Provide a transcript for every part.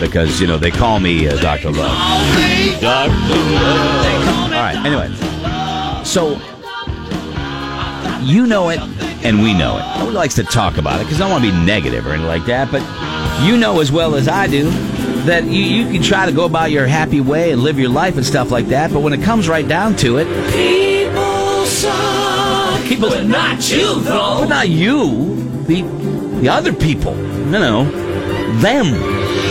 because you know they call me uh, Doctor Love. Doctor Love. All right. Anyway, so you know it, and we know it. Nobody likes to talk about it because I don't want to be negative or anything like that. But you know as well as I do that you, you can try to go about your happy way and live your life and stuff like that. But when it comes right down to it, People suck. people, But not you, though. but not you, the the other people. You know, them,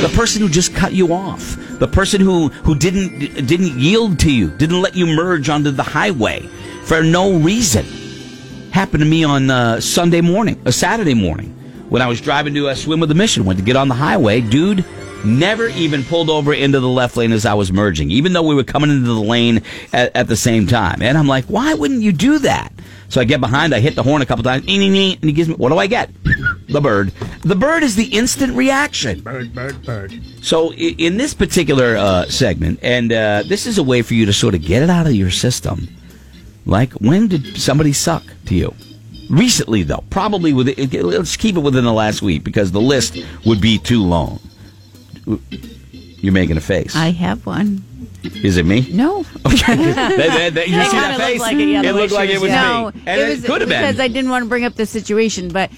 the person who just cut you off, the person who who didn't didn't yield to you, didn't let you merge onto the highway for no reason. Happened to me on uh, Sunday morning, a Saturday morning, when I was driving to a swim with the mission. Went to get on the highway, dude. Never even pulled over into the left lane as I was merging, even though we were coming into the lane at, at the same time. And I'm like, why wouldn't you do that? So I get behind, I hit the horn a couple times, and he gives me, what do I get? The bird. The bird is the instant reaction. Bird, bird, bird. So in this particular uh, segment, and uh, this is a way for you to sort of get it out of your system. Like, when did somebody suck to you? Recently, though, probably with let's keep it within the last week because the list would be too long. You're making a face. I have one. Is it me? No. Okay. That- that- that- you It see kinda that looked face? like it, yeah, it looked like it was- was no, me, and it, was could have been. because. I didn't want to bring up the situation, but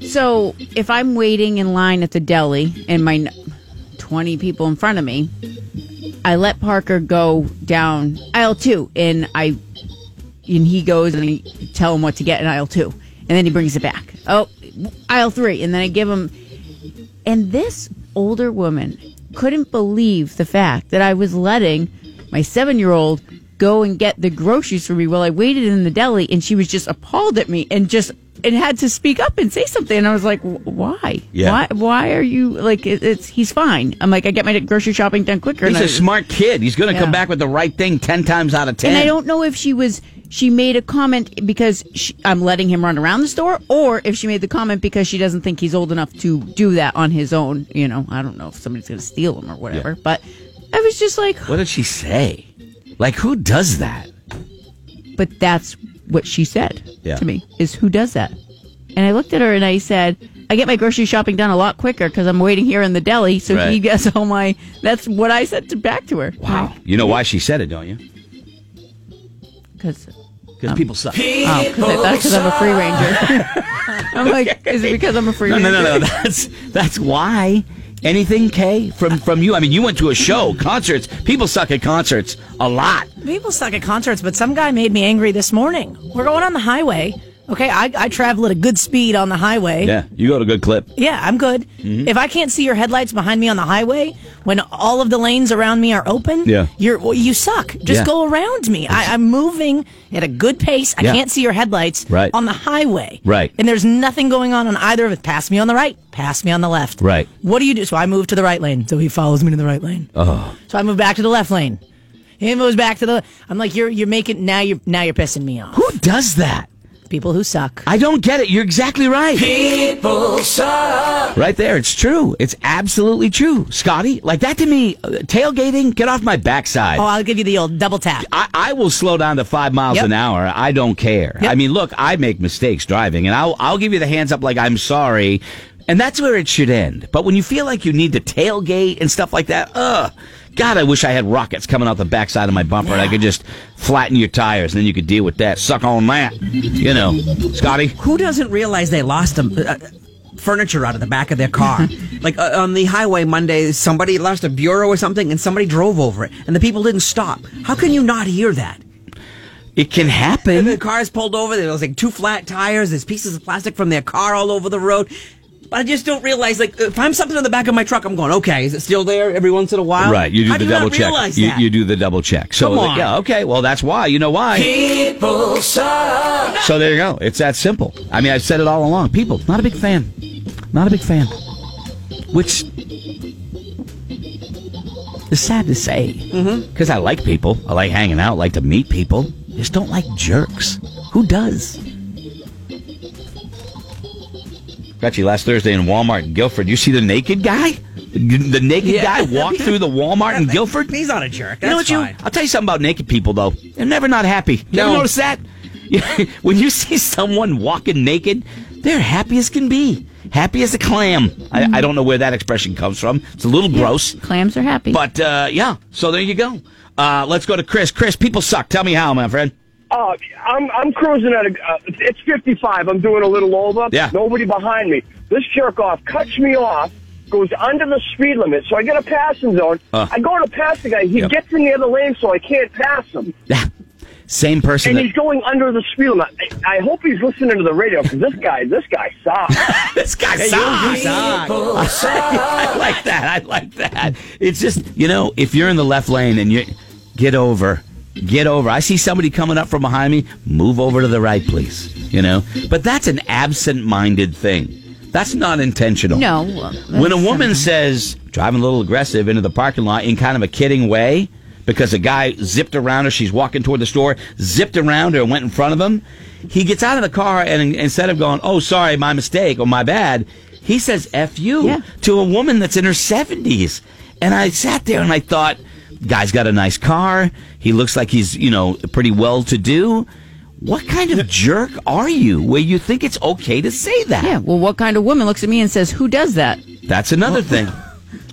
so if I'm waiting in line at the deli and my 20 people in front of me, I let Parker go down aisle two, and I and he goes and I tell him what to get in aisle two, and then he brings it back. Oh, aisle three, and then I give him. And this older woman couldn't believe the fact that I was letting my seven year old go and get the groceries for me while I waited in the deli, and she was just appalled at me and just and had to speak up and say something. And I was like, "Why? Yeah. Why? Why are you like? It, it's he's fine." I'm like, "I get my grocery shopping done quicker." He's a I, smart kid. He's going to come back with the right thing ten times out of ten. and I don't know if she was she made a comment because she, I'm letting him run around the store, or if she made the comment because she doesn't think he's old enough to do that on his own. You know, I don't know if somebody's going to steal him or whatever. Yeah. But I was just like, What did she say? Like, who does that? but that's what she said Yeah. to me is who does that? And I looked at her and I said, I get my grocery shopping done a lot quicker because I'm waiting here in the deli. So he gets all my. That's what I said to, back to her. Wow. You know why she said it, don't you? Because Because um, people suck. oh, because I'm a free ranger. I'm like, is it because I'm a free No, ranger? no, no, no. That's that's why. Anything, Kay, from from you? I mean, you went to a show, concerts. People suck at concerts a lot. People suck at concerts, but some guy made me angry this morning. We're going on the highway. Okay, I, I travel at a good speed on the highway. Yeah, you go a good clip. Yeah, I'm good. Mm-hmm. If I can't see your headlights behind me on the highway when all of the lanes around me are open, Yeah. you're well, you suck. Just Yeah. go around me. I, I'm moving at a good pace. I Yeah. can't see your headlights Right. on the highway. Right. And there's nothing going on on either of it. Pass me on the right. Pass me on the left. Right. What do you do? So I move to the right lane. So he follows me to the right lane. Oh, So I move back to the left lane. He moves back to the. I'm like, you're you're making now. You're now you're pissing me off. who does that? People who suck. I don't get it. You're exactly right. People suck. Right there, it's true. It's absolutely true, Scotty. Like that to me, uh, tailgating. Get off my backside. Oh, I'll give you the old double tap. I, I will slow down to five miles Yep. an hour. I don't care. Yep. I mean, look, I make mistakes driving, and I'll I'll give you the hands up like I'm sorry, and that's where it should end. But when you feel like you need to tailgate and stuff like that, ugh. God, I wish I had rockets coming out the backside of my bumper and I could just flatten your tires and then you could deal with that. Suck on that. You know, Scotty? Who doesn't realize they lost a, uh, furniture out of the back of their car? like uh, on the highway Monday, somebody lost a bureau or something, and somebody drove over it, and the people didn't stop. How can you not hear that? It can And the happen. car's pulled over. There was like two flat tires. There's pieces of plastic from their car all over the road. But I just don't realize, like, if I'm something in the back of my truck, I'm going, okay, is it still there every once in a while? Right, you do How the you double not check. realize You, you do the double check. So Come on. yeah, okay. Well, that's why. You know why? People suck. So there you go. It's that simple. I mean, I've said it all along. People, not a big fan. Not a big fan. Which is sad to say. Mm-hmm. Because I like people. I like hanging out, like to meet people. Just don't like jerks. Who does? Got you last Thursday in Walmart in Gilford. You see the naked guy? The, the naked Yeah. guy walked through the Walmart in Gilford? He's not a jerk. You know That's what, you? fine. I'll tell you something about naked people, though. They're never not happy. You ever notice that? when you see someone walking naked, they're happy as can be. happy as a clam. I, I don't know where that expression comes from. It's a little gross, Clams are happy. but uh, yeah. So there you go. Uh, let's go to Chris. Chris, people suck. Tell me how, my friend. Oh, I'm I'm cruising at a. Uh, it's 55. I'm doing a little over. Yeah. Nobody behind me. This jerk off cuts me off, goes under the speed limit, so I get a passing zone. Uh. I go to pass the guy. He Yep. gets in the other lane, so I can't pass him. Yeah. Same person. And That, he's going under the speed limit. I, I hope he's listening to the radio because this guy, this guy sucks. this guy sucks. I like that. I like that. It's just you know, if you're in the left lane and you get over, get over. I see somebody coming up from behind me. Move over to the right, please. You know, but that's an absent-minded thing. That's not intentional. no. When a woman something. says driving a little aggressive into the parking lot in kind of a kidding way because a guy zipped around her, she's walking toward the store, zipped around her and went in front of him, he gets out of the car and instead of going, "Oh, sorry, my mistake or my bad," he says "f you" Yeah. to a woman that's in her seventies. And I sat there and I thought, "Guy's got a nice car. He looks like he's you know pretty well to do." What kind of jerk are you where you think it's okay to say that? Yeah. Well, what kind of woman looks at me and says, "Who does that?" That's another thing.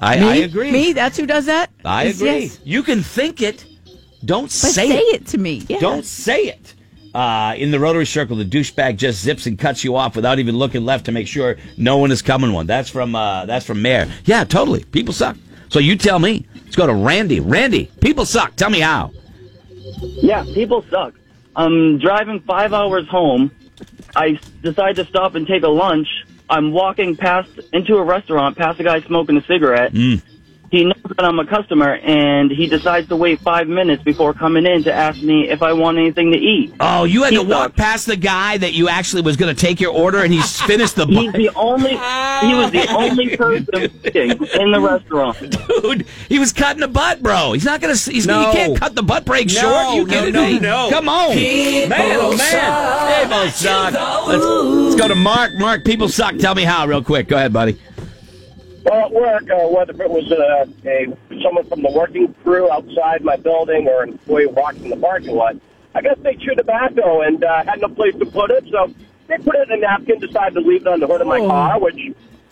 I? I agree. Me? That's who does that? I Yes, agree. yes. You can think it. Don't But say, say, it. it. to me. Yeah. Don't say it. Uh, in the rotary circle, the douchebag just zips and cuts you off without even looking left to make sure no one is coming. One. That's from uh, that's from Mayor. Yeah, totally. People suck. So you tell me. Let's go to Randy. Randy, people suck. Tell me how. Yeah, people suck. I'm driving five hours home. I decide to stop and take a lunch. I'm walking past into a restaurant, past a guy smoking a cigarette. Mm. He knows that I'm a customer, and he decides to wait five minutes before coming in to ask me if I want anything to eat. Oh, you had He to walk sucks. past the guy that you actually was going to take your order, and he's finished the. He's the only. He was the only person waiting in the restaurant. Dude, he was cutting a butt, bro. He's not gonna. He's, No. He can't cut the butt break No, short. You no, kidding no, me? no. Come on, man, oh man, people suck. Let's, let's go to Mark. Mark, people suck. Tell me how, real quick. Go ahead, buddy. Well, at work, uh, whether it was uh, a someone from the working crew outside my building or an employee walking the parking lot, I guess they chewed tobacco and uh, had no place to put it, so they put it in a napkin, decided to leave it on the hood of my car, which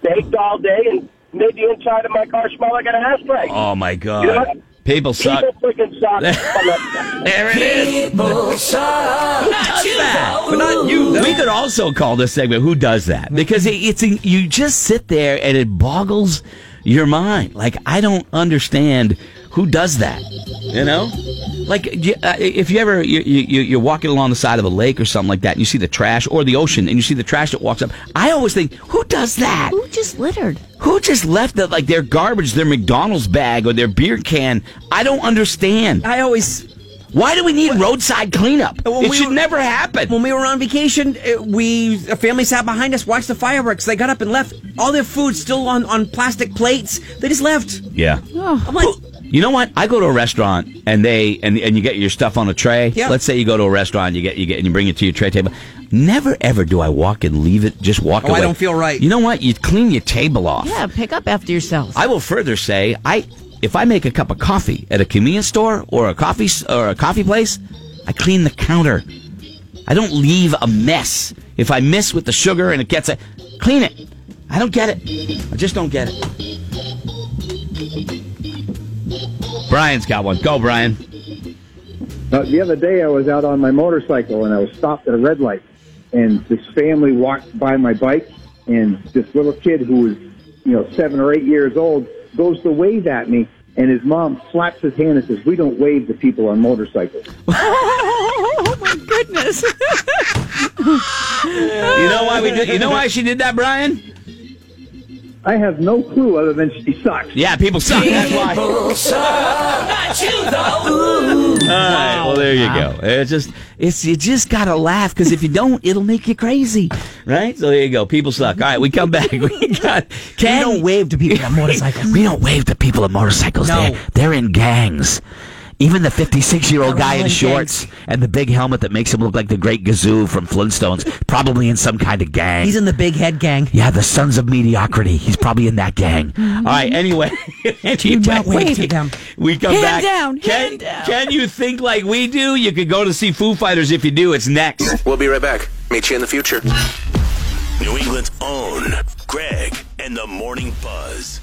baked all day and made the inside of my car smell like an ashtray. Oh my You know God, what? People suck. People freaking suck. There it is. People suck. Not you, though. But not you. We could also call this segment "Who Does That?" because it, it's you just sit there and it boggles your mind. Like I don't understand who does that. You know, like uh, if you ever you, you, you're walking along the side of a lake or something like that, and you see the trash or the ocean, and you see the trash that walks up. I always think, who does that? Who just littered? Who just left the, like their garbage, their McDonald's bag or their beer can? I don't understand. I always Why do we need roadside cleanup? When it we should were- never happen. when we were on vacation, uh, we a family sat behind us, watched the fireworks. They got up and left. All their food still on on plastic plates. They just left. yeah. I'm like, You know what? I go to a restaurant and they and and you get your stuff on a tray. Yeah. Let's say you go to a restaurant, you get you get and you bring it to your tray table. Never ever do I walk and leave it. Just walk Oh, away. I don't feel right. You know what? You clean your table off. Yeah, pick up after yourself. I will further say, I if I make a cup of coffee at a convenience store or a coffee or a coffee place, I clean the counter. I don't leave a mess. If I miss with the sugar and it gets a clean it. I don't get it. I just don't get it. Brian's got one. Go, Brian. Uh, the other day, I was out on my motorcycle and I was stopped at a red light, and this family walked by my bike, and this little kid who was, you know, seven or eight years old goes to wave at me, and his mom slaps his hand and says, "We don't wave to people on motorcycles." oh my goodness! You know why we did, You know why she did that, Brian? I have no clue other than she sucks. Yeah, people suck. That's why. People suck. Not you, though. All right, well there you go. It's just it's you just gotta laugh because if you don't, it'll make you crazy, right? So there you go. People suck. All right, we come back. We got we don't wave to people on motorcycles. We don't wave to people on motorcycles. No. They're, they're in gangs. Even the 56 year old guy in in shorts and the big helmet that makes him look like the great Gazoo from Flintstones, probably in some kind of gang. He's in the big head gang. yeah, the Sons of Mediocrity. He's probably in that gang. Mm-hmm. All right, anyway. Do not wave to them. We come Hand back. down, can, hand down. can you think like we do? You could go to see Foo Fighters if you do. It's next. We'll be right back. Meet you in the future. New England's own Greg and the Morning Buzz.